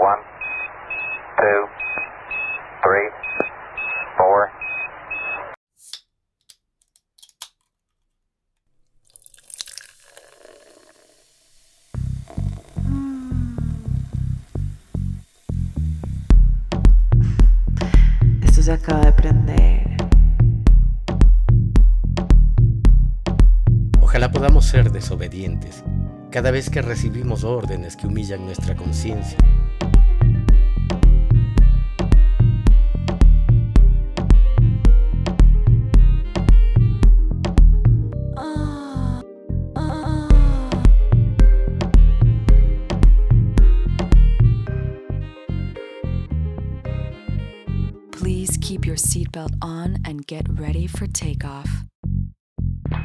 One, two, three, four. Esto se acaba de prender. Ojalá podamos ser desobedientes cada vez que recibimos órdenes que humillan nuestra conciencia. Seatbelt on and get ready for takeoff.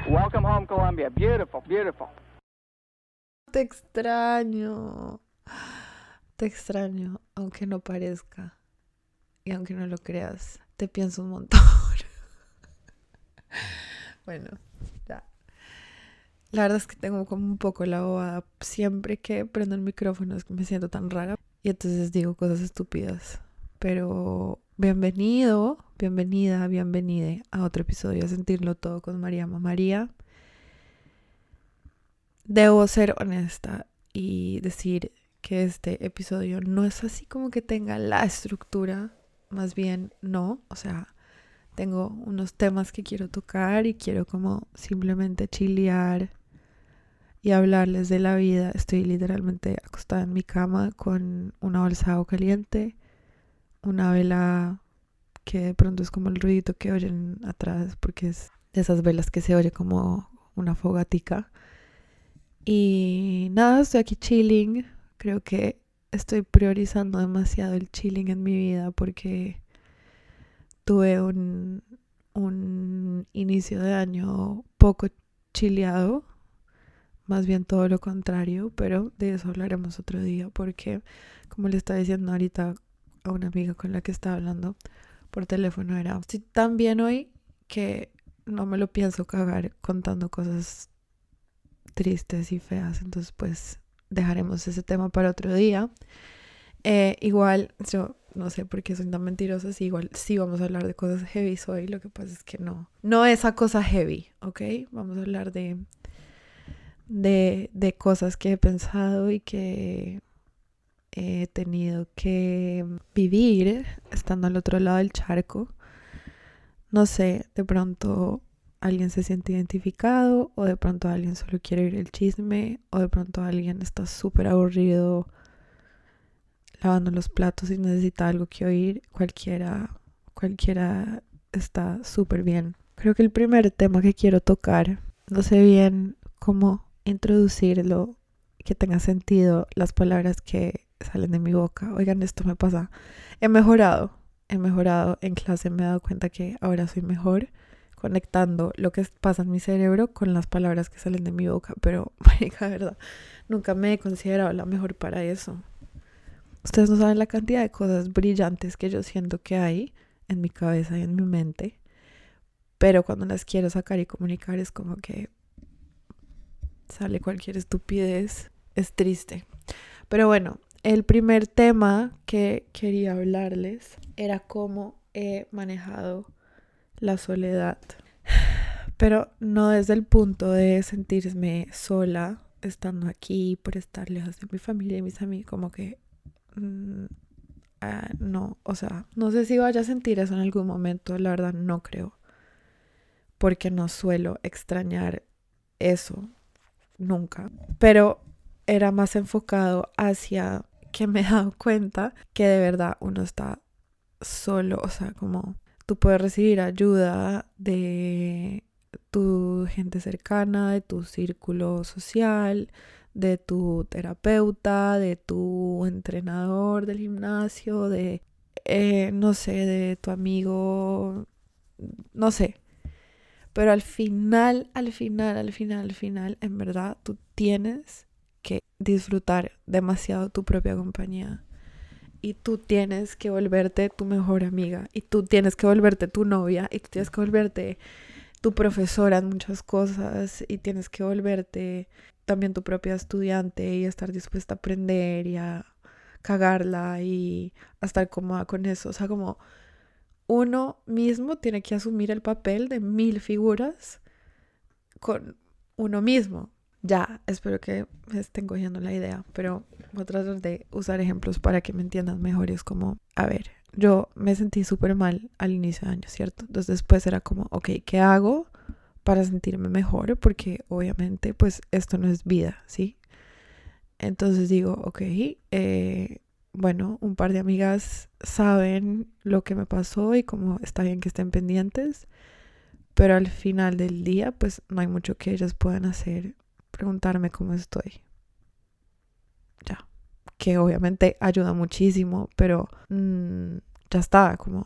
Welcome home, Colombia. Beautiful, beautiful. Te extraño. Te extraño, aunque no parezca. Y aunque no lo creas, te pienso un montón. bueno, ya. La verdad es que tengo como un poco la bobada. Siempre que prendo el micrófono es que me siento tan rara. Y entonces digo cosas estúpidas. Pero bienvenido, bienvenida, bienvenide a otro episodio de Sentirlo Todo con María María. Debo ser honesta y decir que este episodio no es así como que tenga la estructura, más bien no, o sea, tengo unos temas que quiero tocar y quiero como simplemente chilear y hablarles de la vida. Estoy literalmente acostada en mi cama con una bolsa de agua caliente, una vela que de pronto es como el ruidito que oyen atrás porque es de esas velas que se oye como una fogatica. Y nada, estoy aquí chilling. Creo que estoy priorizando demasiado el chilling en mi vida porque tuve un, un inicio de año poco chileado, más bien todo lo contrario, pero de eso hablaremos otro día porque, como le estaba diciendo ahorita a una amiga con la que estaba hablando por teléfono, era, estoy tan bien hoy que no me lo pienso cagar contando cosas tristes y feas. Entonces, pues dejaremos ese tema para otro día. Eh, igual, yo no sé por qué soy tan mentirosa. Sí, igual sí vamos a hablar de cosas heavy hoy. Lo que pasa es que no. No esa cosa heavy, ¿ok? Vamos a hablar de, de, de cosas que he pensado y que he tenido que vivir estando al otro lado del charco. No sé, de pronto alguien se siente identificado o de pronto alguien solo quiere oír el chisme o de pronto alguien está súper aburrido lavando los platos y necesita algo que oír. Cualquiera, cualquiera está súper bien. Creo que el primer tema que quiero tocar, no sé bien cómo introducirlo, que tenga sentido las palabras que salen de mi boca. Oigan, esto me pasa. He mejorado, he mejorado en clase, me he dado cuenta que ahora soy mejor conectando lo que pasa en mi cerebro con las palabras que salen de mi boca, pero, marica, verdad, nunca me he considerado la mejor para eso. Ustedes no saben la cantidad de cosas brillantes que yo siento que hay en mi cabeza y en mi mente, pero cuando las quiero sacar y comunicar es como que sale cualquier estupidez, es triste. Pero bueno, el primer tema que quería hablarles era cómo he manejado la soledad. Pero no desde el punto de sentirme sola estando aquí por estar lejos de mi familia y mis amigos, como que mmm, uh, no, o sea, no sé si vaya a sentir eso en algún momento, la verdad no creo, porque no suelo extrañar eso nunca, pero era más enfocado hacia que me he dado cuenta que de verdad uno está solo, o sea, como tú puedes recibir ayuda de tu gente cercana, de tu círculo social, de tu terapeuta, de tu entrenador del gimnasio, de, eh, no sé, de tu amigo, no sé. Pero al final, al final, al final, al final, en verdad, tú tienes que disfrutar demasiado tu propia compañía y tú tienes que volverte tu mejor amiga y tú tienes que volverte tu novia y tú tienes que volverte tu profesora en muchas cosas y tienes que volverte también tu propia estudiante y estar dispuesta a aprender y a cagarla y a estar cómoda con eso. O sea, como uno mismo tiene que asumir el papel de mil figuras con uno mismo. Ya, espero que me estén cogiendo la idea, pero voy a tratar de usar ejemplos para que me entiendan mejor. Y es como, a ver, yo me sentí súper mal al inicio de año, ¿cierto? Entonces después era como, ok, ¿qué hago para sentirme mejor? Porque obviamente pues esto no es vida, ¿sí? Entonces digo, ok, eh, bueno, un par de amigas saben lo que me pasó y como está bien que estén pendientes, pero al final del día pues no hay mucho que ellas puedan hacer, preguntarme cómo estoy. Ya, que obviamente ayuda muchísimo, pero mm, ya estaba como,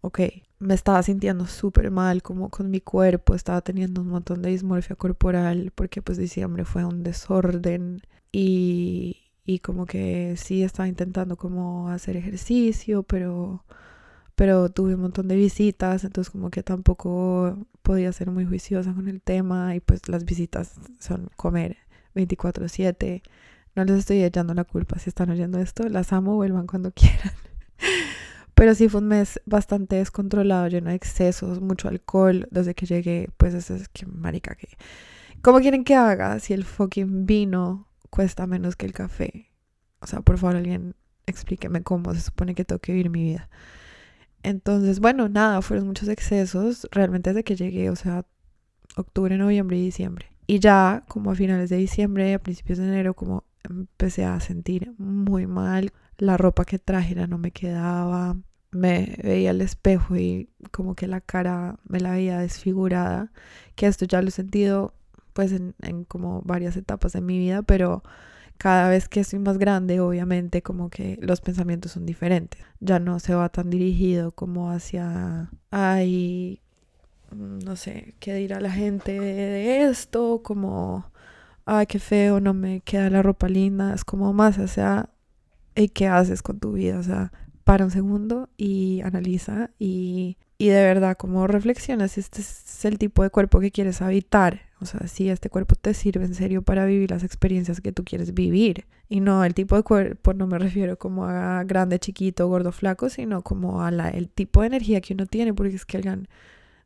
ok, me estaba sintiendo súper mal como con mi cuerpo, estaba teniendo un montón de dismorfia corporal porque pues diciembre fue un desorden y, y como que sí estaba intentando como hacer ejercicio, pero pero tuve un montón de visitas, entonces como que tampoco podía ser muy juiciosa con el tema y pues las visitas son comer 24/7. No les estoy echando la culpa si están oyendo esto, las amo, vuelvan cuando quieran. Pero sí fue un mes bastante descontrolado, lleno de excesos, mucho alcohol. Desde que llegué, pues eso es que marica que... ¿Cómo quieren que haga si el fucking vino cuesta menos que el café? O sea, por favor, alguien explíqueme cómo se supone que tengo que vivir mi vida. Entonces, bueno, nada, fueron muchos excesos realmente desde que llegué, o sea, octubre, noviembre y diciembre. Y ya como a finales de diciembre, a principios de enero, como empecé a sentir muy mal. La ropa que traje no me quedaba. Me veía al espejo y como que la cara me la veía desfigurada. Que esto ya lo he sentido pues en como varias etapas de mi vida, pero cada vez que estoy más grande, obviamente, como que los pensamientos son diferentes. Ya no se va tan dirigido como hacia, ay, no sé, qué dirá la gente de esto, como, ay, qué feo, no me queda la ropa linda. Es como más hacia, ¿y qué haces con tu vida? O sea, para un segundo y analiza y, y de verdad como reflexiona si este es el tipo de cuerpo que quieres habitar. O sea, si este cuerpo te sirve en serio para vivir las experiencias que tú quieres vivir. Y no el tipo de cuerpo, no me refiero como a grande, chiquito, gordo, flaco, sino como a la, el tipo de energía que uno tiene, porque es que el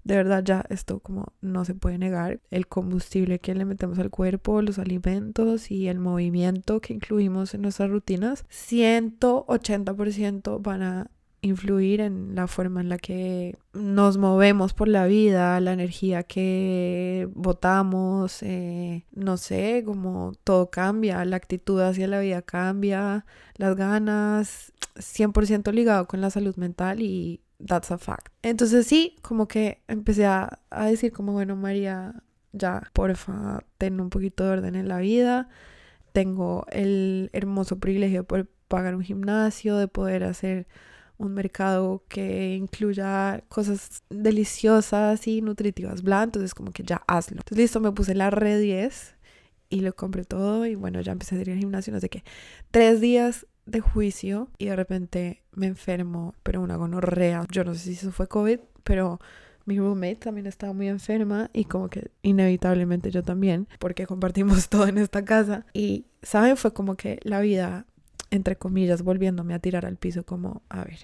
de verdad ya esto como no se puede negar, el combustible que le metemos al cuerpo, los alimentos y el movimiento que incluimos en nuestras rutinas, 180% van a influir en la forma en la que nos movemos por la vida, la energía que botamos, eh, no sé, como todo cambia, la actitud hacia la vida cambia, las ganas, 100% ligado con la salud mental y that's a fact. Entonces sí, como que empecé a, a decir como, bueno, María, ya, porfa, ten un poquito de orden en la vida. Tengo el hermoso privilegio de poder pagar un gimnasio, de poder hacer un mercado que incluya cosas deliciosas y nutritivas, bla, entonces como que ya hazlo. Entonces listo, me puse la red 10 y lo compré todo y bueno, ya empecé a ir al gimnasio, no sé qué. Tres días de juicio y de repente me enfermo, pero una gonorrea. Yo no sé si eso fue COVID, pero mi roommate también estaba muy enferma y como que inevitablemente yo también, porque compartimos todo en esta casa. Y, ¿saben? Fue como que la vida, entre comillas, volviéndome a tirar al piso como, a ver,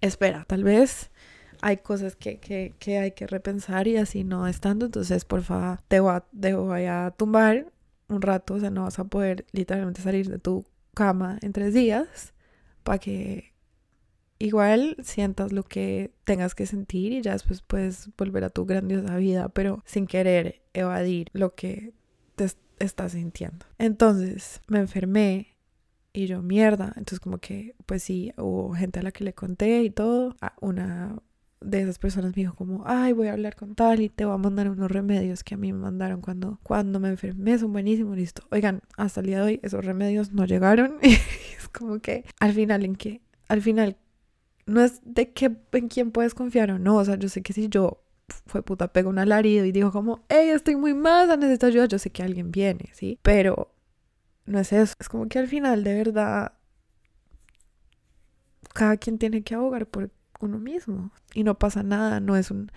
espera, tal vez hay cosas que, que, que hay que repensar y así no estando, entonces por favor te te voy a tumbar un rato, o sea, no vas a poder literalmente salir de tu cama en tres días para que igual sientas lo que tengas que sentir y ya después puedes volver a tu grandiosa vida, pero sin querer evadir lo que te estás sintiendo. Entonces me enfermé y yo mierda, entonces como que pues sí, hubo gente a la que le conté y todo, una de esas personas me dijo como, ay, voy a hablar con tal y te voy a mandar unos remedios que a mí me mandaron cuando, cuando me enfermé, son buenísimos, listo. Oigan, hasta el día de hoy esos remedios no llegaron. es como que al final en que, al final, no es de que en quién puedes confiar o no, o sea, yo sé que si yo fue puta, pego un alarido y dijo como, hey, estoy muy mal, necesito ayuda, yo sé que alguien viene, ¿sí? Pero no es eso, es como que al final de verdad cada quien tiene que abogar por uno mismo y no pasa nada, no es un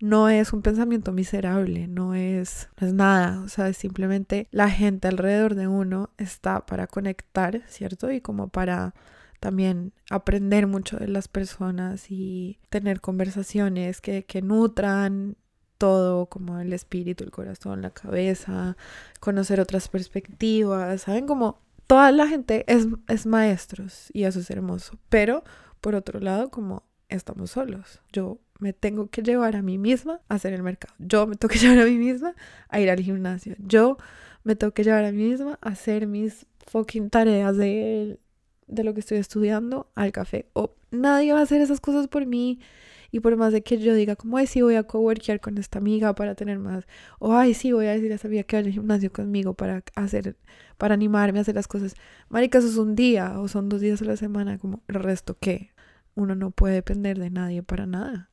no es un pensamiento miserable, no es, no es nada, o sea, es simplemente la gente alrededor de uno está para conectar, ¿cierto? Y como para también aprender mucho de las personas y tener conversaciones que, que nutran todo, como el espíritu, el corazón, la cabeza, conocer otras perspectivas, ¿saben? Como toda la gente es, es maestros y eso es hermoso, pero por otro lado, como estamos solos, yo me tengo que llevar a mí misma a hacer el mercado, yo me tengo que llevar a mí misma a ir al gimnasio, yo me tengo que llevar a mí misma a hacer mis fucking tareas de, de lo que estoy estudiando al café. O nadie va a hacer esas cosas por mí. Y por más de que yo diga, como, ay, sí, voy a coworkear con esta amiga para tener más. O, ay, sí, voy a decir a esa amiga que vaya al gimnasio conmigo para hacer, para animarme a hacer las cosas. Marica, eso es un día o son dos días a la semana. Como, el resto, ¿qué? Uno no puede depender de nadie para nada.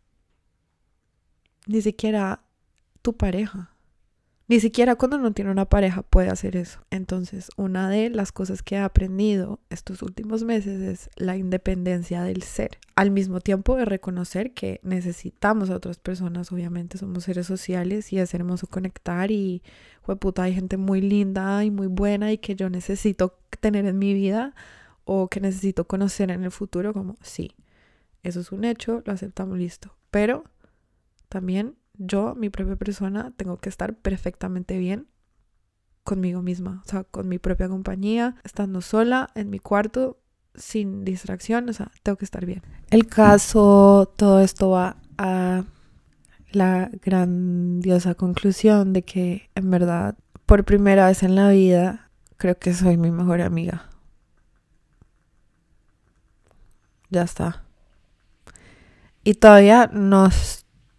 Ni siquiera tu pareja. Ni siquiera cuando no tiene una pareja puede hacer eso. Entonces, una de las cosas que he aprendido estos últimos meses es la independencia del ser. Al mismo tiempo de reconocer que necesitamos a otras personas, obviamente somos seres sociales y es hermoso conectar y, puta, hay gente muy linda y muy buena y que yo necesito tener en mi vida o que necesito conocer en el futuro, como sí, eso es un hecho, lo aceptamos, listo. Pero también yo, mi propia persona, tengo que estar perfectamente bien conmigo misma, o sea, con mi propia compañía, estando sola en mi cuarto, sin distracción, o sea, tengo que estar bien. El caso, todo esto va a la grandiosa conclusión de que en verdad, por primera vez en la vida, creo que soy mi mejor amiga. Ya está. Y todavía no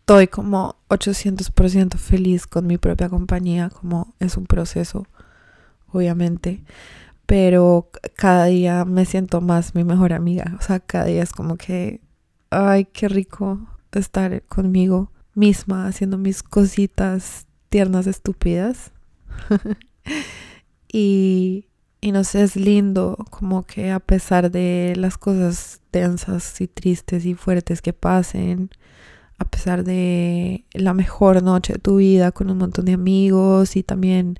estoy como 800% feliz con mi propia compañía, como es un proceso, obviamente, pero cada día me siento más mi mejor amiga, o sea, cada día es como que, ay, qué rico estar conmigo misma, haciendo mis cositas tiernas, estúpidas. y, y no sé, es lindo como que a pesar de las cosas tensas y tristes y fuertes que pasen, a pesar de la mejor noche de tu vida con un montón de amigos y también,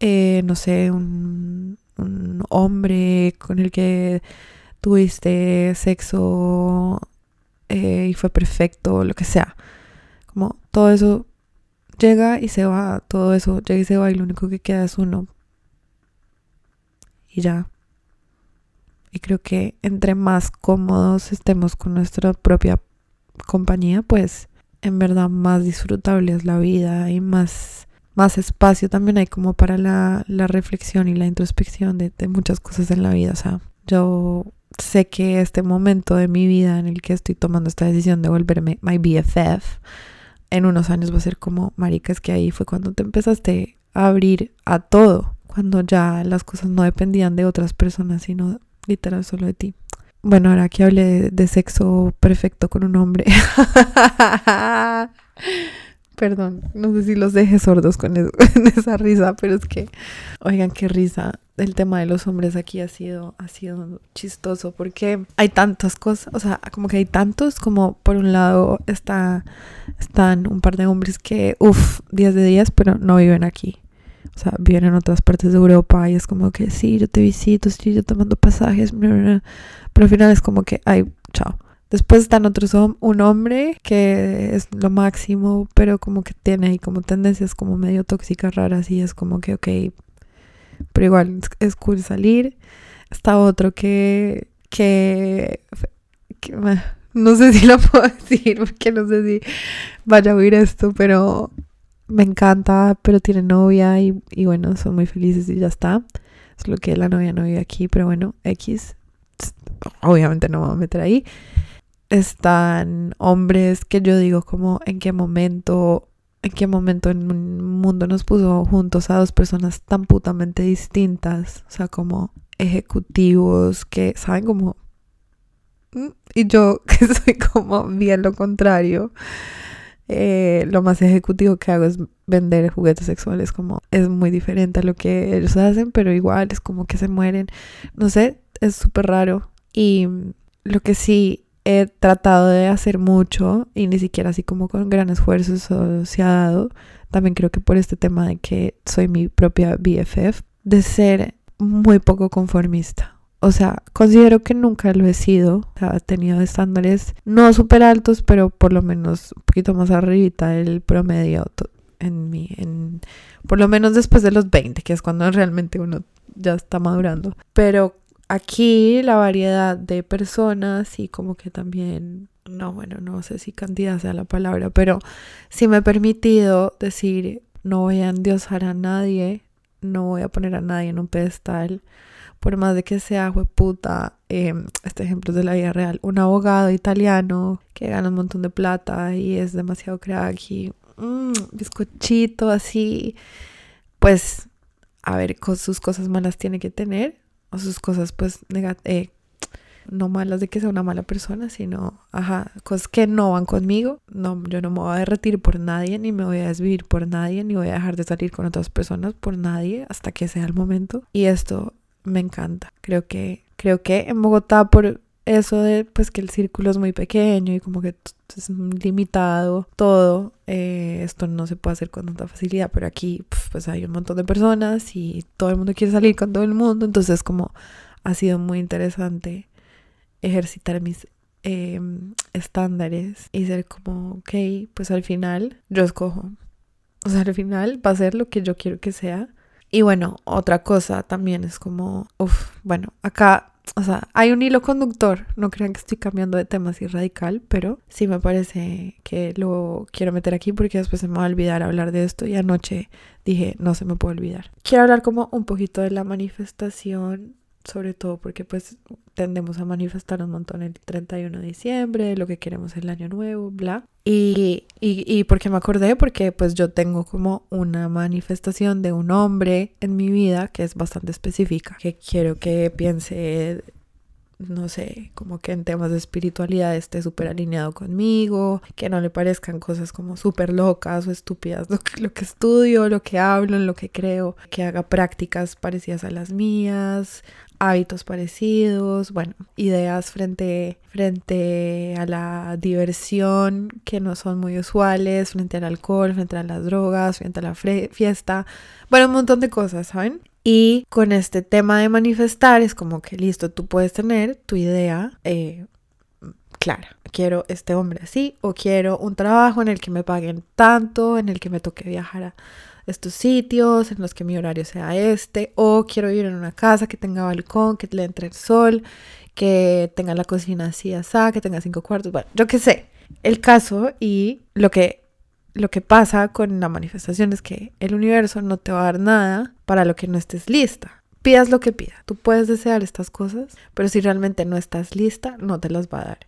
eh, no sé, un, un, hombre con el que tuviste sexo eh, y fue perfecto, lo que sea. Como todo eso llega y se va, todo eso llega y se va y lo único que queda es uno. Y ya. Y creo que entre más cómodos estemos con nuestra propia compañía, pues en verdad más disfrutable es la vida y más, más espacio también hay como para la, la reflexión y la introspección de, muchas cosas en la vida. O sea, yo sé que este momento de mi vida en el que estoy tomando esta decisión de volverme my BFF, en unos años va a ser como, marica, es que ahí fue cuando te empezaste a abrir a todo, cuando ya las cosas no dependían de otras personas, sino literal solo de ti. Bueno, ahora que hablé de, sexo perfecto con un hombre. Perdón, no sé si los dejé sordos con, con, esa risa, pero es que, oigan, qué risa. El tema de los hombres aquí ha sido, ha sido chistoso porque hay tantas cosas, o sea, como que hay tantos, como por un lado está, están un par de hombres que, uff, días de días, pero no viven aquí. O sea, viven en otras partes de Europa y es como que sí, yo te visito, sí, yo te mando pasajes, bla, bla, bla. pero al final es como que, ay, chao. Después están otros, un hombre que es lo máximo, pero como que tiene ahí como tendencias como medio tóxicas raras y es como que, ok, pero igual es cool salir. Está otro que, que, que no sé si lo puedo decir porque no sé si vaya a oír esto, pero me encanta, pero tiene novia y, y, bueno, son muy felices y ya está. Es lo que la novia no vive aquí, pero bueno, X. Obviamente no me voy a meter ahí. Están hombres que yo digo como en qué momento, en qué momento en un mundo nos puso juntos a dos personas tan putamente distintas. O sea, como ejecutivos que saben como... Y yo que soy como bien lo contrario eh, lo más ejecutivo que hago es vender juguetes sexuales, como es muy diferente a lo que ellos hacen, pero igual es como que se mueren, no sé, es súper raro. Y lo que sí he tratado de hacer mucho y ni siquiera así como con gran esfuerzo eso se ha dado. También creo que por este tema de que soy mi propia BFF, de ser muy poco conformista. O sea, considero que nunca lo he sido. O sea, he tenido estándares no súper altos, pero por lo menos un poquito más arribita del promedio en mi, en, por lo menos después de los 20, que es cuando realmente uno ya está madurando. Pero aquí la variedad de personas y como que también, no, bueno, no sé si cantidad sea la palabra, pero sí me he permitido decir, no voy a endiosar a nadie, no voy a poner a nadie en un pedestal, por más de que sea puta, eh, este ejemplo es de la vida real, un abogado italiano que gana un montón de plata y es demasiado crack y mm, bizcochito así, pues a ver, con sus cosas malas tiene que tener, o sus cosas pues eh, no malas de que sea una mala persona, sino, ajá, cosas que no van conmigo. No, yo no me voy a derretir por nadie, ni me voy a desvivir por nadie, ni voy a dejar de salir con otras personas por nadie hasta que sea el momento. Y esto me encanta. Creo que, creo que en Bogotá por eso de pues que el círculo es muy pequeño y como que es limitado todo, eh, esto no se puede hacer con tanta facilidad, pero aquí pues hay un montón de personas y todo el mundo quiere salir con todo el mundo, entonces como ha sido muy interesante ejercitar mis eh, estándares y ser como, ok, pues al final yo escojo. O sea, al final va a ser lo que yo quiero que sea. Y bueno, otra cosa también es como, uff, bueno, acá, o sea, hay un hilo conductor. No crean que estoy cambiando de tema así radical, pero sí me parece que lo quiero meter aquí porque después se me va a olvidar hablar de esto. Y anoche dije, no se me puede olvidar. Quiero hablar como un poquito de la manifestación sobre todo porque pues tendemos a manifestar un montón el 31 de diciembre, lo que queremos el año nuevo, bla. Y, y, y porque me acordé, porque pues yo tengo como una manifestación de un hombre en mi vida que es bastante específica, que quiero que piense, no sé, como que en temas de espiritualidad esté súper alineado conmigo, que no le parezcan cosas como súper locas o estúpidas lo que, lo que estudio, lo que hablo, en lo que creo, que haga prácticas parecidas a las mías, hábitos parecidos, bueno, ideas frente, frente a la diversión que no son muy usuales, frente al alcohol, frente a las drogas, frente a la fiesta, bueno, un montón de cosas, ¿saben? Y con este tema de manifestar es como que listo, tú puedes tener tu idea eh, clara. Quiero este hombre así o quiero un trabajo en el que me paguen tanto, en el que me toque viajar a estos sitios, en los que mi horario sea este, o quiero vivir en una casa que tenga balcón, que le entre el sol, que tenga la cocina así, así, que tenga cinco cuartos, bueno, yo qué sé. El caso y lo que lo que pasa con la manifestación es que el universo no te va a dar nada para lo que no estés lista. Pidas lo que pidas. Tú puedes desear estas cosas, pero si realmente no estás lista, no te las va a dar.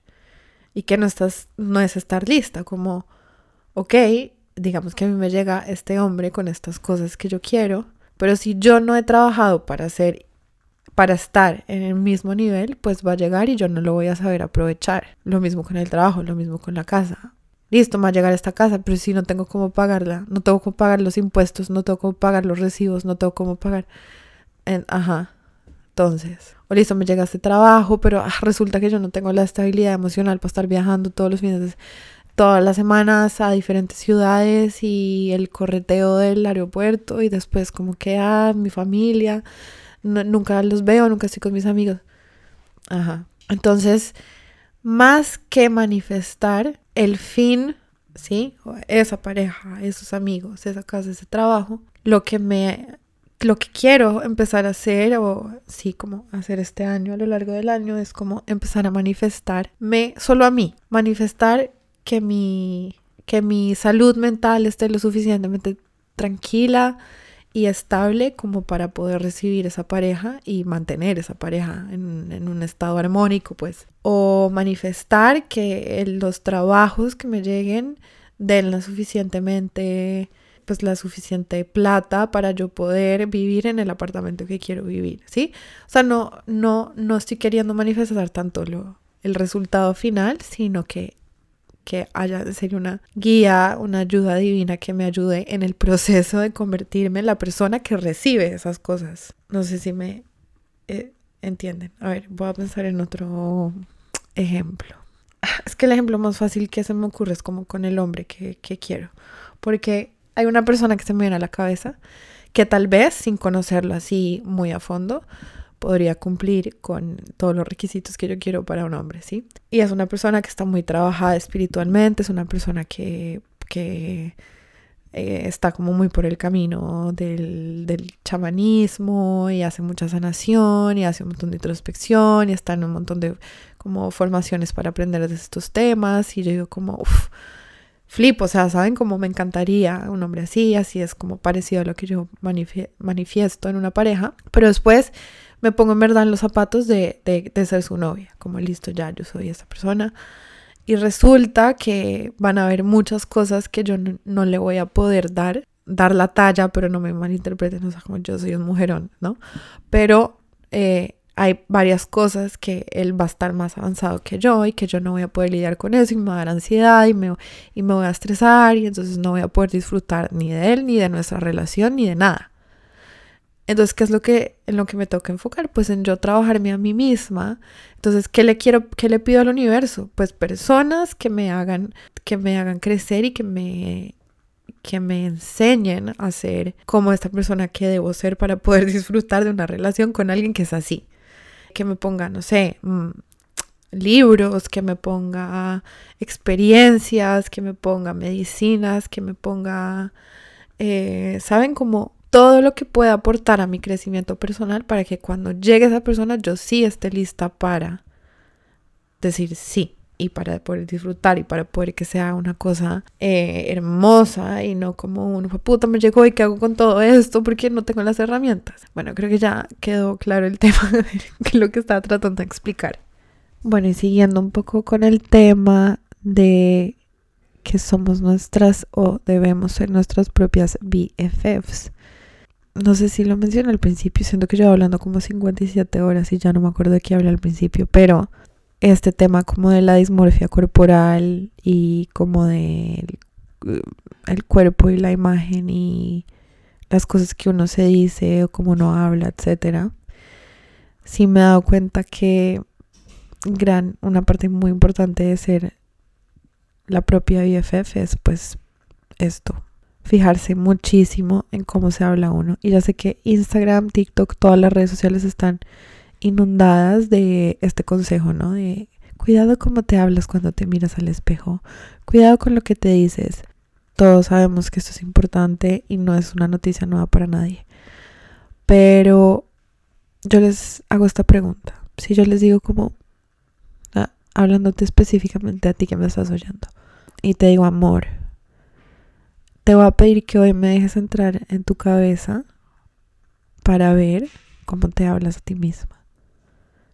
Y que no estás, no es estar lista, como, ok, digamos que a mí me llega este hombre con estas cosas que yo quiero, pero si yo no he trabajado para hacer, para estar en el mismo nivel, pues va a llegar y yo no lo voy a saber aprovechar. Lo mismo con el trabajo, lo mismo con la casa. Listo, me va a llegar a esta casa, pero si no tengo cómo pagarla, no tengo cómo pagar los impuestos, no tengo cómo pagar los recibos, no tengo cómo pagar. En, ajá. Entonces, o listo, me llega este trabajo, pero ah, resulta que yo no tengo la estabilidad emocional para estar viajando todos los fines de todas las semanas a diferentes ciudades y el correteo del aeropuerto y después como que ah, mi familia, no, nunca los veo, nunca estoy con mis amigos. Ajá. Entonces, más que manifestar el fin, ¿sí? Esa pareja, esos amigos, esa casa, ese trabajo, lo que me lo que quiero empezar a hacer o sí como hacer este año a lo largo del año es como empezar a manifestarme solo a mí, manifestar que mi, que mi salud mental esté lo suficientemente tranquila y estable como para poder recibir esa pareja y mantener esa pareja en, un estado armónico, pues. O manifestar que los trabajos que me lleguen den la suficientemente pues la suficiente plata para yo poder vivir en el apartamento que quiero vivir, ¿sí? O sea, no, no, no estoy queriendo manifestar tanto lo, el resultado final, sino que que haya de ser una guía, una ayuda divina que me ayude en el proceso de convertirme en la persona que recibe esas cosas. No sé si me eh, entienden. A ver, voy a pensar en otro ejemplo. es que el ejemplo más fácil que se me ocurre es como con el hombre que, que quiero. Porque hay una persona que se me viene a la cabeza que tal vez, sin conocerlo así muy a fondo, podría cumplir con todos los requisitos que yo quiero para un hombre, ¿sí? Y es una persona que está muy trabajada espiritualmente, es una persona que, que eh, está como muy por el camino del, del chamanismo y hace mucha sanación y hace un montón de introspección y está en un montón de como formaciones para aprender de estos temas y yo digo como, uff, flip, o sea, ¿saben cómo me encantaría un hombre así? Así es como parecido a lo que yo manifiesto en una pareja, pero después me pongo en verdad en los zapatos de, de, de ser su novia, como listo, ya yo soy esa persona. Y resulta que van a haber muchas cosas que yo no, no, le voy a poder dar, dar la talla, pero no me malinterpreten, o sea, como yo soy un mujerón, ¿no? Pero eh, hay varias cosas que él va a estar más avanzado que yo y que yo no voy a poder lidiar con eso y me va a dar ansiedad y me, y me voy a estresar y entonces no voy a poder disfrutar ni de él, ni de nuestra relación, ni de nada. Entonces, ¿qué es lo que en lo que me toca enfocar? Pues en yo trabajarme a mí misma. Entonces, ¿qué le quiero qué le pido al universo? Pues personas que me hagan que me hagan crecer y que me que me enseñen a ser como esta persona que debo ser para poder disfrutar de una relación con alguien que es así. Que me ponga, no sé, mmm, libros, que me ponga experiencias, que me ponga medicinas, que me ponga, eh, ¿saben? Como todo lo que pueda aportar a mi crecimiento personal para que cuando llegue esa persona yo sí esté lista para decir sí y para poder disfrutar y para poder que sea una cosa eh, hermosa y no como un puta me llegó y qué hago con todo esto porque no tengo las herramientas. Bueno, creo que ya quedó claro el tema de lo que estaba tratando de explicar. Bueno, y siguiendo un poco con el tema de que somos nuestras o debemos ser nuestras propias BFFs no sé si lo mencioné al principio, siento que yo hablando como 57 horas y ya no me acuerdo de qué hablé al principio, pero este tema como de la dismorfia corporal y como de el, el cuerpo y la imagen y las cosas que uno se dice o cómo uno habla, etcétera. Sí me he dado cuenta que gran una parte muy importante de ser la propia BFF es pues esto, fijarse muchísimo en cómo se habla uno. Y ya sé que Instagram, TikTok, todas las redes sociales están inundadas de este consejo, ¿no? De cuidado cómo te hablas cuando te miras al espejo, cuidado con lo que te dices. Todos sabemos que esto es importante y no es una noticia nueva para nadie. Pero yo les hago esta pregunta. Si yo les digo como, ah, hablándote específicamente a ti que me estás oyendo, y te digo amor, te voy a pedir que hoy me dejes entrar en tu cabeza para ver cómo te hablas a ti misma.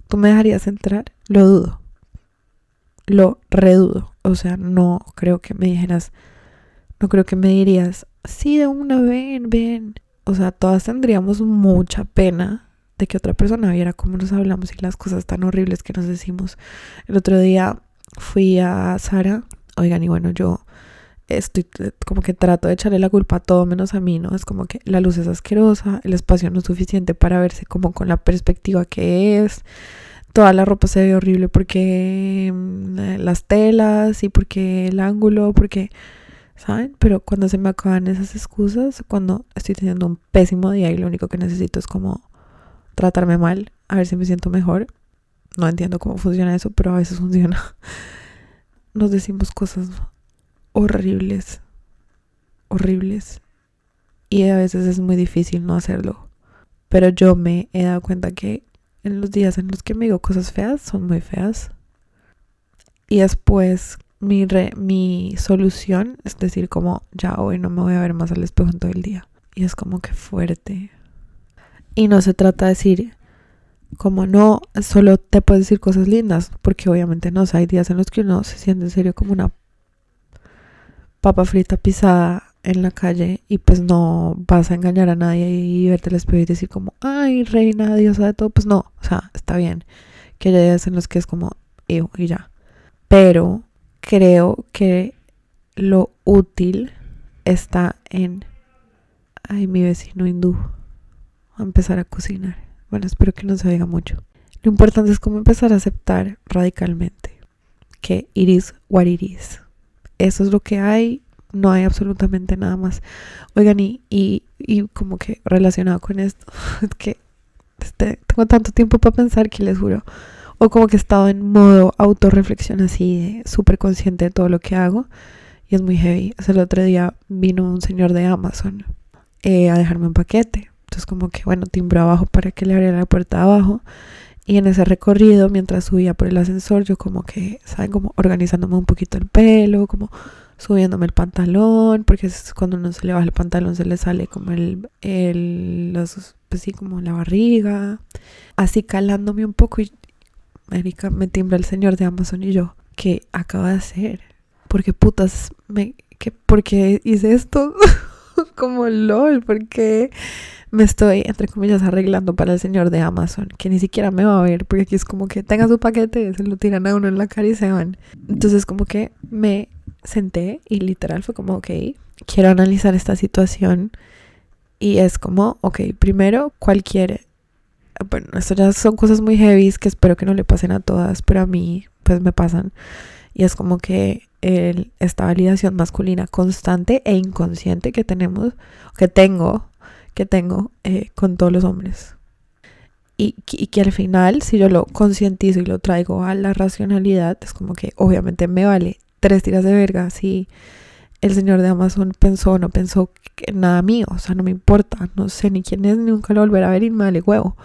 ¿Tú me dejarías entrar? Lo dudo. Lo redudo. O sea, no creo que me dijeras, no creo que me dirías, sí, de una, ven, ven. O sea, todas tendríamos mucha pena de que otra persona viera cómo nos hablamos y las cosas tan horribles que nos decimos. El otro día fui a Sara, oigan, y bueno, yo estoy como que trato de echarle la culpa a todo menos a mí, ¿no? Es como que la luz es asquerosa, el espacio no es suficiente para verse como con la perspectiva que es, toda la ropa se ve horrible porque mm, las telas y porque el ángulo, porque, ¿saben? Pero cuando se me acaban esas excusas, cuando estoy teniendo un pésimo día y lo único que necesito es como tratarme mal, a ver si me siento mejor. No entiendo cómo funciona eso, pero a veces funciona. Nos decimos cosas horribles, horribles. Y a veces es muy difícil no hacerlo. Pero yo me he dado cuenta que en los días en los que me digo cosas feas, son muy feas. Y después mi, re, mi solución es decir como, ya hoy no me voy a ver más al espejo en todo el día. Y es como que fuerte. Y no se trata de decir, como no, solo te puedes decir cosas lindas, porque obviamente no, hay días en los que uno se siente en serio como una papa frita pisada en la calle y pues no vas a engañar a nadie y verte al espejo y decir como, ay, reina, diosa de todo, pues no, o sea, está bien que haya días en los que es como, Ew, y ya. Pero creo que lo útil está en, ay, mi vecino hindú, a empezar a cocinar. Bueno, espero que no se oiga mucho. Lo importante es como empezar a aceptar radicalmente que it is what it is. Eso es lo que hay, no hay absolutamente nada más. Oigan, y, y, y como que relacionado con esto, es que este, tengo tanto tiempo para pensar que les juro, o como que he estado en modo autorreflexión así, súper consciente de todo lo que hago, y es muy heavy. O sea, el otro día vino un señor de Amazon eh, a dejarme un paquete. Entonces como que, bueno, timbró abajo para que le abriera la puerta abajo. Y en ese recorrido, mientras subía por el ascensor, yo como que, ¿saben? Como organizándome un poquito el pelo, como subiéndome el pantalón, porque cuando uno se le baja el pantalón se le sale como el, el los, pues sí, como la barriga, así calándome un poco y, Erika, me timbra el señor de Amazon y yo, ¿qué acaba de hacer? ¿Por qué putas me, qué, por qué hice esto? como LOL, porque me estoy, entre comillas, arreglando para el señor de Amazon, que ni siquiera me va a ver, porque aquí es como que tenga su paquete, se lo tiran a uno en la cara y se van. Entonces como que me senté y literal fue como, ok, quiero analizar esta situación y es como, ok, primero, cualquier, bueno, esto ya son cosas muy heavy que espero que no le pasen a todas, pero a mí pues me pasan. Y es como que el, esta validación masculina constante e inconsciente que tenemos, que tengo, que tengo eh, con todos los hombres. Y, y, que al final, si yo lo concientizo y lo traigo a la racionalidad, es como que obviamente me vale tres tiras de verga si el señor de Amazon pensó o no pensó que nada mío, o sea, no me importa, no sé ni quién es, nunca lo volveré a ver y me vale huevo.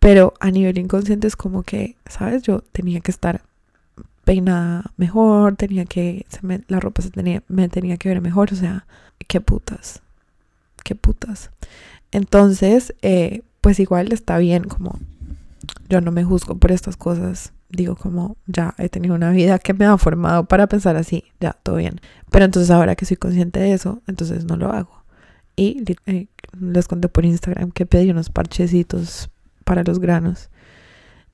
Pero a nivel inconsciente es como que, ¿sabes? Yo tenía que estar peinada mejor, tenía que, se me, la ropa se tenía, me tenía que ver mejor, o sea, qué putas, qué putas. Entonces, eh, pues igual está bien, como yo no me juzgo por estas cosas, digo como ya he tenido una vida que me ha formado para pensar así, ya, todo bien. Pero entonces ahora que soy consciente de eso, entonces no lo hago. Y eh, les conté por Instagram que pedí unos parchecitos para los granos.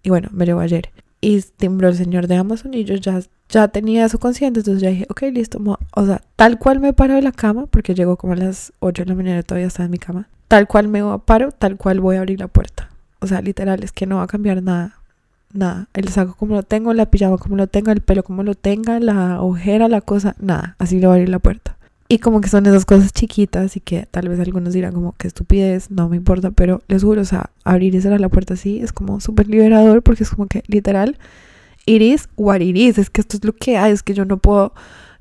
Y bueno, me llevo ayer y timbró el señor de Amazon y yo ya, ya tenía eso consciente, entonces ya dije, ok, listo, o sea, tal cual me paro de la cama, porque llegó como a las 8 de la mañana todavía estaba en mi cama, tal cual me paro, tal cual voy a abrir la puerta. O sea, literal, es que no va a cambiar nada, nada. El saco como lo tengo, la pijama como lo tenga, el pelo como lo tenga, la ojera, la cosa, nada, así le voy a abrir la puerta. Y como que son esas cosas chiquitas y que tal vez algunos dirán como que estupidez, no me importa, pero les juro, o sea, abrir y cerrar la puerta así es como súper liberador porque es como que literal, it is what it is, es que esto es lo que hay, es que yo no puedo,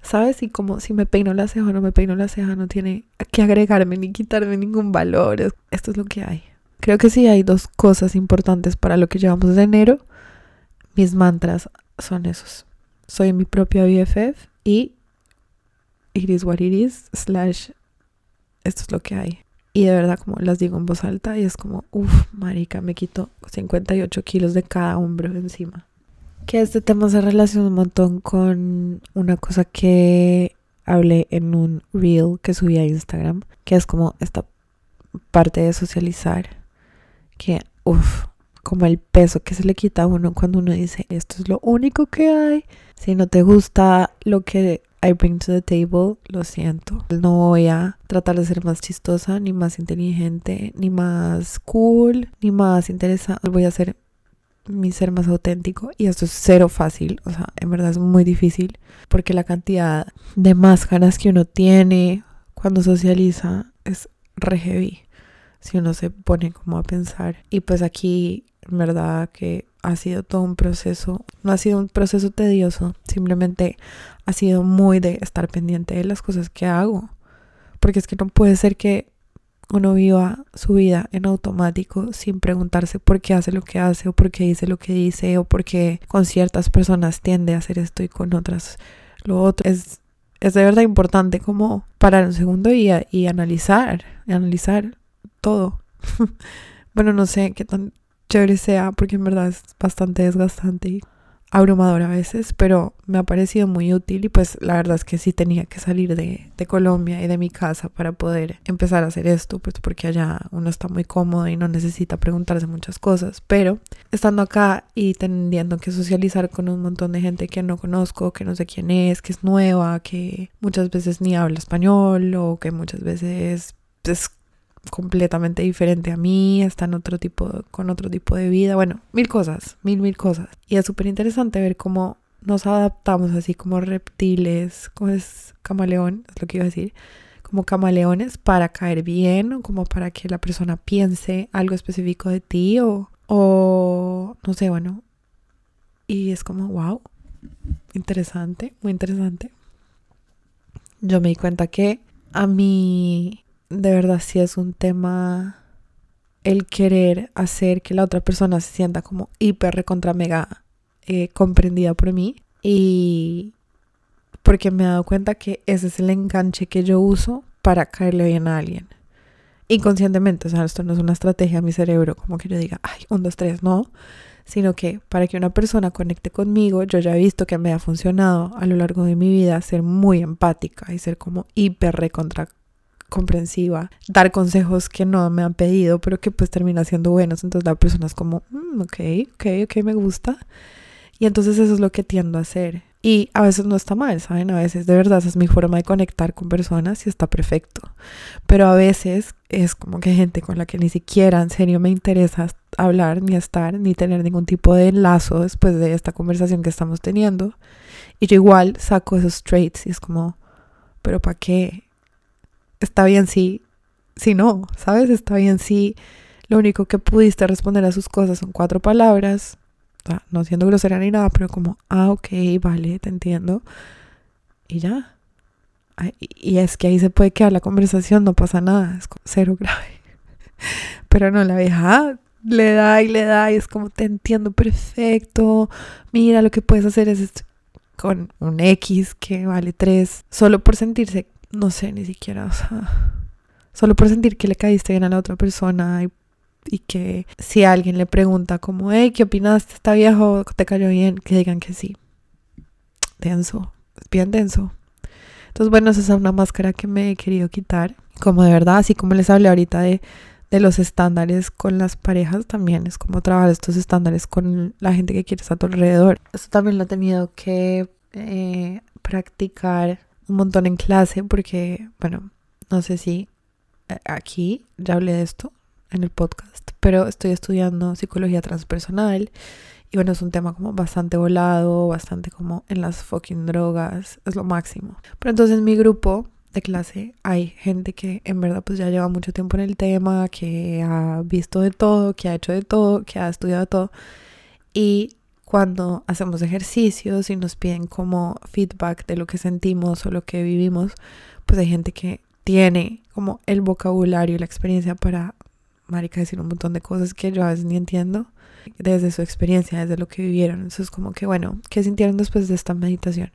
¿sabes? Y como si me peino la ceja o no me peino la ceja, no tiene que agregarme ni quitarme ningún valor, esto es lo que hay. Creo que sí hay dos cosas importantes para lo que llevamos de enero. Mis mantras son esos. Soy mi propia BFF y it is what it is, slash, esto es lo que hay. Y de verdad, como las digo en voz alta, y es como, uff, marica, me quito 58 kilos de cada hombro encima. Que este tema se relaciona un montón con una cosa que hablé en un reel que subí a Instagram, que es como esta parte de socializar, que, uff, como el peso que se le quita a uno cuando uno dice, esto es lo único que hay. Si no te gusta lo que I bring to the table, lo siento. No voy a tratar de ser más chistosa, ni más inteligente, ni más cool, ni más interesante. Voy a ser mi ser más auténtico. Y esto es cero fácil, o sea, en verdad es muy difícil. Porque la cantidad de máscaras que uno tiene cuando socializa es re heavy. Si uno se pone como a pensar. Y pues aquí en verdad que ha sido todo un proceso, no ha sido un proceso tedioso, simplemente ha sido muy de estar pendiente de las cosas que hago, porque es que no puede ser que uno viva su vida en automático sin preguntarse por qué hace lo que hace o por qué dice lo que dice o por qué con ciertas personas tiende a hacer esto y con otras lo otro. Es, es de verdad importante como parar un segundo y, y analizar, analizar todo. bueno, no sé qué tan chévere sea, porque en verdad es bastante desgastante y abrumador a veces, pero me ha parecido muy útil y pues la verdad es que sí tenía que salir de, de, Colombia y de mi casa para poder empezar a hacer esto, pues porque allá uno está muy cómodo y no necesita preguntarse muchas cosas, pero estando acá y teniendo que socializar con un montón de gente que no conozco, que no sé quién es, que es nueva, que muchas veces ni habla español o que muchas veces es completamente diferente a mí, está otro tipo, con otro tipo de vida, bueno, mil cosas, mil, mil cosas. Y es súper interesante ver cómo nos adaptamos así como reptiles, como es camaleón, es lo que iba a decir, como camaleones para caer bien o como para que la persona piense algo específico de ti o, o no sé, bueno. Y es como, wow, interesante, muy interesante. Yo me di cuenta que a mí de verdad sí es un tema el querer hacer que la otra persona se sienta como hiper recontra mega eh, comprendida por mí. Y porque me he dado cuenta que ese es el enganche que yo uso para caerle bien a alguien. Inconscientemente, o sea, esto no es una estrategia a mi cerebro como que yo diga, ay, un, dos, tres, no, sino que para que una persona conecte conmigo, yo ya he visto que me ha funcionado a lo largo de mi vida ser muy empática y ser como hiper recontra comprensiva, dar consejos que no me han pedido, pero que pues termina siendo buenos. Entonces la persona es como, mm, ok, ok, ok, me gusta. Y entonces eso es lo que tiendo a hacer. Y a veces no está mal, ¿saben? A veces de verdad esa es mi forma de conectar con personas y está perfecto. Pero a veces es como que gente con la que ni siquiera en serio me interesa hablar, ni estar, ni tener ningún tipo de lazo después de esta conversación que estamos teniendo. Y yo igual saco esos traits y es como, pero ¿para qué? Está bien si, si no, ¿sabes? Está bien si lo único que pudiste responder a sus cosas son cuatro palabras, no siendo grosera ni nada, pero como, ah, ok, vale, te entiendo. Y ya. Y es que ahí se puede quedar la conversación, no pasa nada, es cero grave. Pero no, la vieja le da y le da y es como, te entiendo perfecto, mira, lo que puedes hacer es esto con un X que vale 3, solo por sentirse no sé, ni siquiera, o sea, solo por sentir que le caíste bien a la otra persona y, que si alguien le pregunta como, hey, ¿qué opinaste? ¿Está viejo? ¿Te cayó bien? Que digan que sí. Denso, bien denso. Entonces, bueno, esa es una máscara que me he querido quitar. Como de verdad, así como les hablé ahorita de, de los estándares con las parejas, también es como trabajar estos estándares con la gente que quieres a tu alrededor. Esto también lo he tenido que eh, practicar un montón en clase porque, bueno, no sé si eh, aquí ya hablé de esto en el podcast, pero estoy estudiando psicología transpersonal y bueno, es un tema como bastante volado, bastante como en las fucking drogas, es lo máximo. Pero entonces en mi grupo de clase hay gente que en verdad pues ya lleva mucho tiempo en el tema, que ha visto de todo, que ha hecho de todo, que ha estudiado todo y cuando hacemos ejercicios y nos piden como feedback de lo que sentimos o lo que vivimos, pues hay gente que tiene como el vocabulario y la experiencia para, marica, decir un montón de cosas que yo a veces ni entiendo desde su experiencia, desde lo que vivieron. Entonces como que, bueno, ¿qué sintieron después de esta meditación?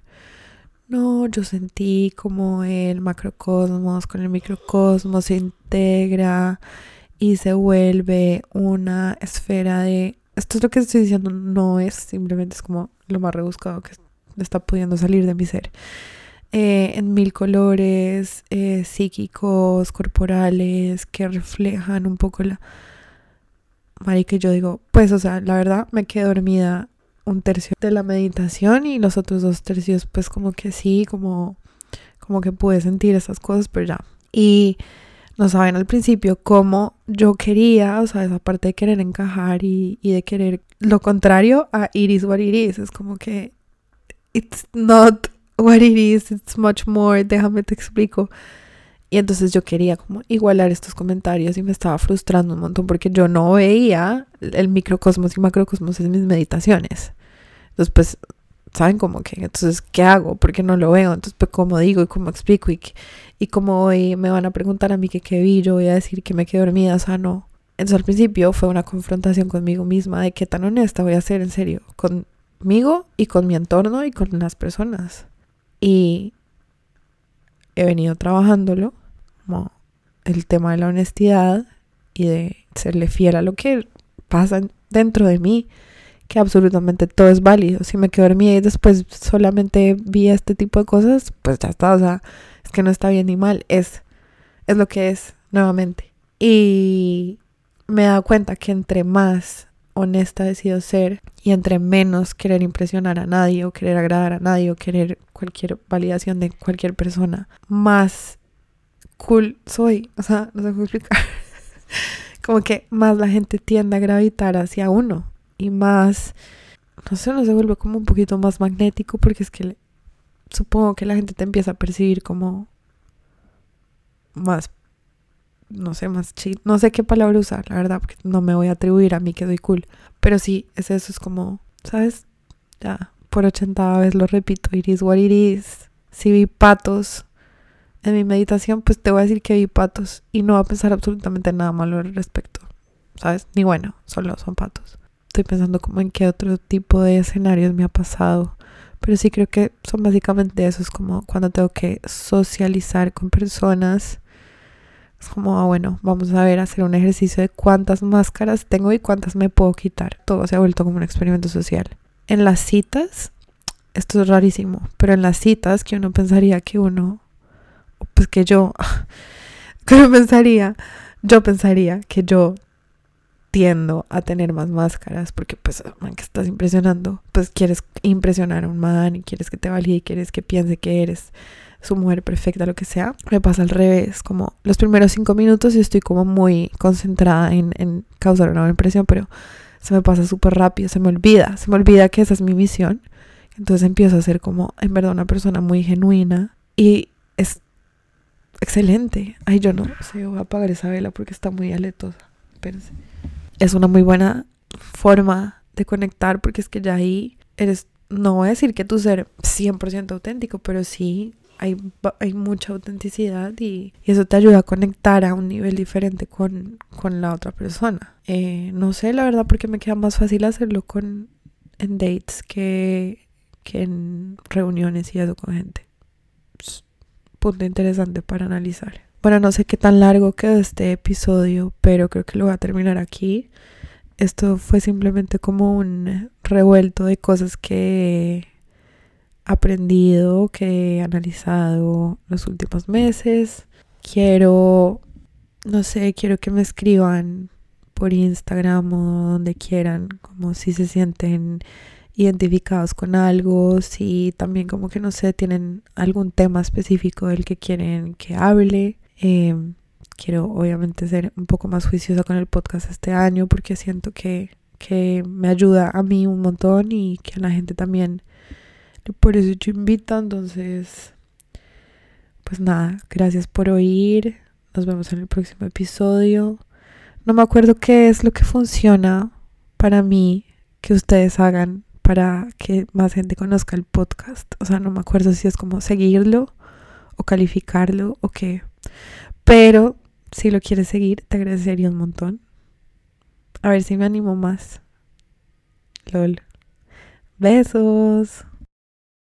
No, yo sentí como el macrocosmos con el microcosmos se integra y se vuelve una esfera de esto es lo que estoy diciendo, no es simplemente es como lo más rebuscado que está pudiendo salir de mi ser. Eh, en mil colores eh, psíquicos, corporales, que reflejan un poco la... que yo digo, pues, o sea, la verdad me quedé dormida un tercio de la meditación y los otros dos tercios, pues, como que sí, como, como que pude sentir esas cosas, pero ya. Y no saben al principio cómo yo quería, o sea, esa parte de querer encajar y, de querer lo contrario a iris what it is. Es como que it's not what it is, it's much more, déjame te explico. Y entonces yo quería como igualar estos comentarios y me estaba frustrando un montón porque yo no veía el microcosmos y macrocosmos en mis meditaciones. Entonces pues ¿saben? Como que, entonces, ¿qué hago? Porque no lo veo. Entonces, pues, ¿cómo digo y cómo explico? Y, y como hoy me van a preguntar a mí que qué vi, yo voy a decir que me quedé dormida, o sea, no. Entonces, al principio fue una confrontación conmigo misma de qué tan honesta voy a ser, en serio, conmigo y con mi entorno y con las personas. Y he venido trabajándolo, como el tema de la honestidad y de serle fiel a lo que pasa dentro de mí que absolutamente todo es válido. Si me quedo dormida y después solamente vi este tipo de cosas, pues ya está, o sea, es que no está bien ni mal, es, es lo que es, nuevamente. Y me he dado cuenta que entre más honesta decido ser y entre menos querer impresionar a nadie o querer agradar a nadie o querer cualquier validación de cualquier persona, más cool soy. O sea, no sé cómo explicar. Como que más la gente tiende a gravitar hacia uno y más no sé, uno se vuelve como un poquito más magnético porque es que supongo que la gente te empieza a percibir como más, no sé, más chill. No sé qué palabra usar, la verdad, porque no me voy a atribuir a mí que doy cool. Pero sí, es eso, es como, ¿sabes? Ya, por ochentava vez lo repito, iris what it is. Si vi patos en mi meditación, pues te voy a decir que vi patos y no voy a pensar absolutamente nada malo al respecto, ¿sabes? Ni bueno, solo son patos. Estoy pensando como en qué otro tipo de escenarios me ha pasado. Pero sí creo que son básicamente esos, como cuando tengo que socializar con personas. Es como, ah, bueno, vamos a ver, hacer un ejercicio de cuántas máscaras tengo y cuántas me puedo quitar. Todo se ha vuelto como un experimento social. En las citas, esto es rarísimo, pero en las citas que uno pensaría que uno, pues que yo, que uno pensaría, yo pensaría que yo tiendo a tener más máscaras porque pues man que estás impresionando pues quieres impresionar a un man y quieres que te valide y quieres que piense que eres su mujer perfecta lo que sea. Me pasa al revés como los primeros cinco minutos estoy como muy concentrada en, en causar una buena impresión pero se me pasa súper rápido se me olvida se me olvida que esa es mi misión entonces empiezo a ser como en verdad una persona muy genuina y es excelente. Ay yo no sé voy a apagar esa vela porque está muy aletosa espérense es una muy buena forma de conectar porque es que ya ahí eres, no voy a decir que tú ser 100% auténtico, pero sí hay, hay mucha autenticidad y, y eso te ayuda a conectar a un nivel diferente con, con la otra persona. Eh, no sé, la verdad, porque me queda más fácil hacerlo con, en dates que, que en reuniones y eso con gente. Pues, punto interesante para analizar. Bueno, no sé qué tan largo quedó este episodio, pero creo que lo voy a terminar aquí. Esto fue simplemente como un revuelto de cosas que he aprendido, que he analizado los últimos meses. Quiero, no sé, quiero que me escriban por Instagram o donde quieran, como si se sienten identificados con algo, si también como que no sé, tienen algún tema específico del que quieren que hable. Eh, quiero obviamente ser un poco más juiciosa con el podcast este año porque siento que, que me ayuda a mí un montón y que a la gente también. Por eso yo invito, entonces, pues nada, gracias por oír. Nos vemos en el próximo episodio. No me acuerdo qué es lo que funciona para mí que ustedes hagan para que más gente conozca el podcast. O sea, no me acuerdo si es como seguirlo o calificarlo o qué. Pero si lo quieres seguir, te agradecería un montón. A ver si me animo más. LOL. Besos.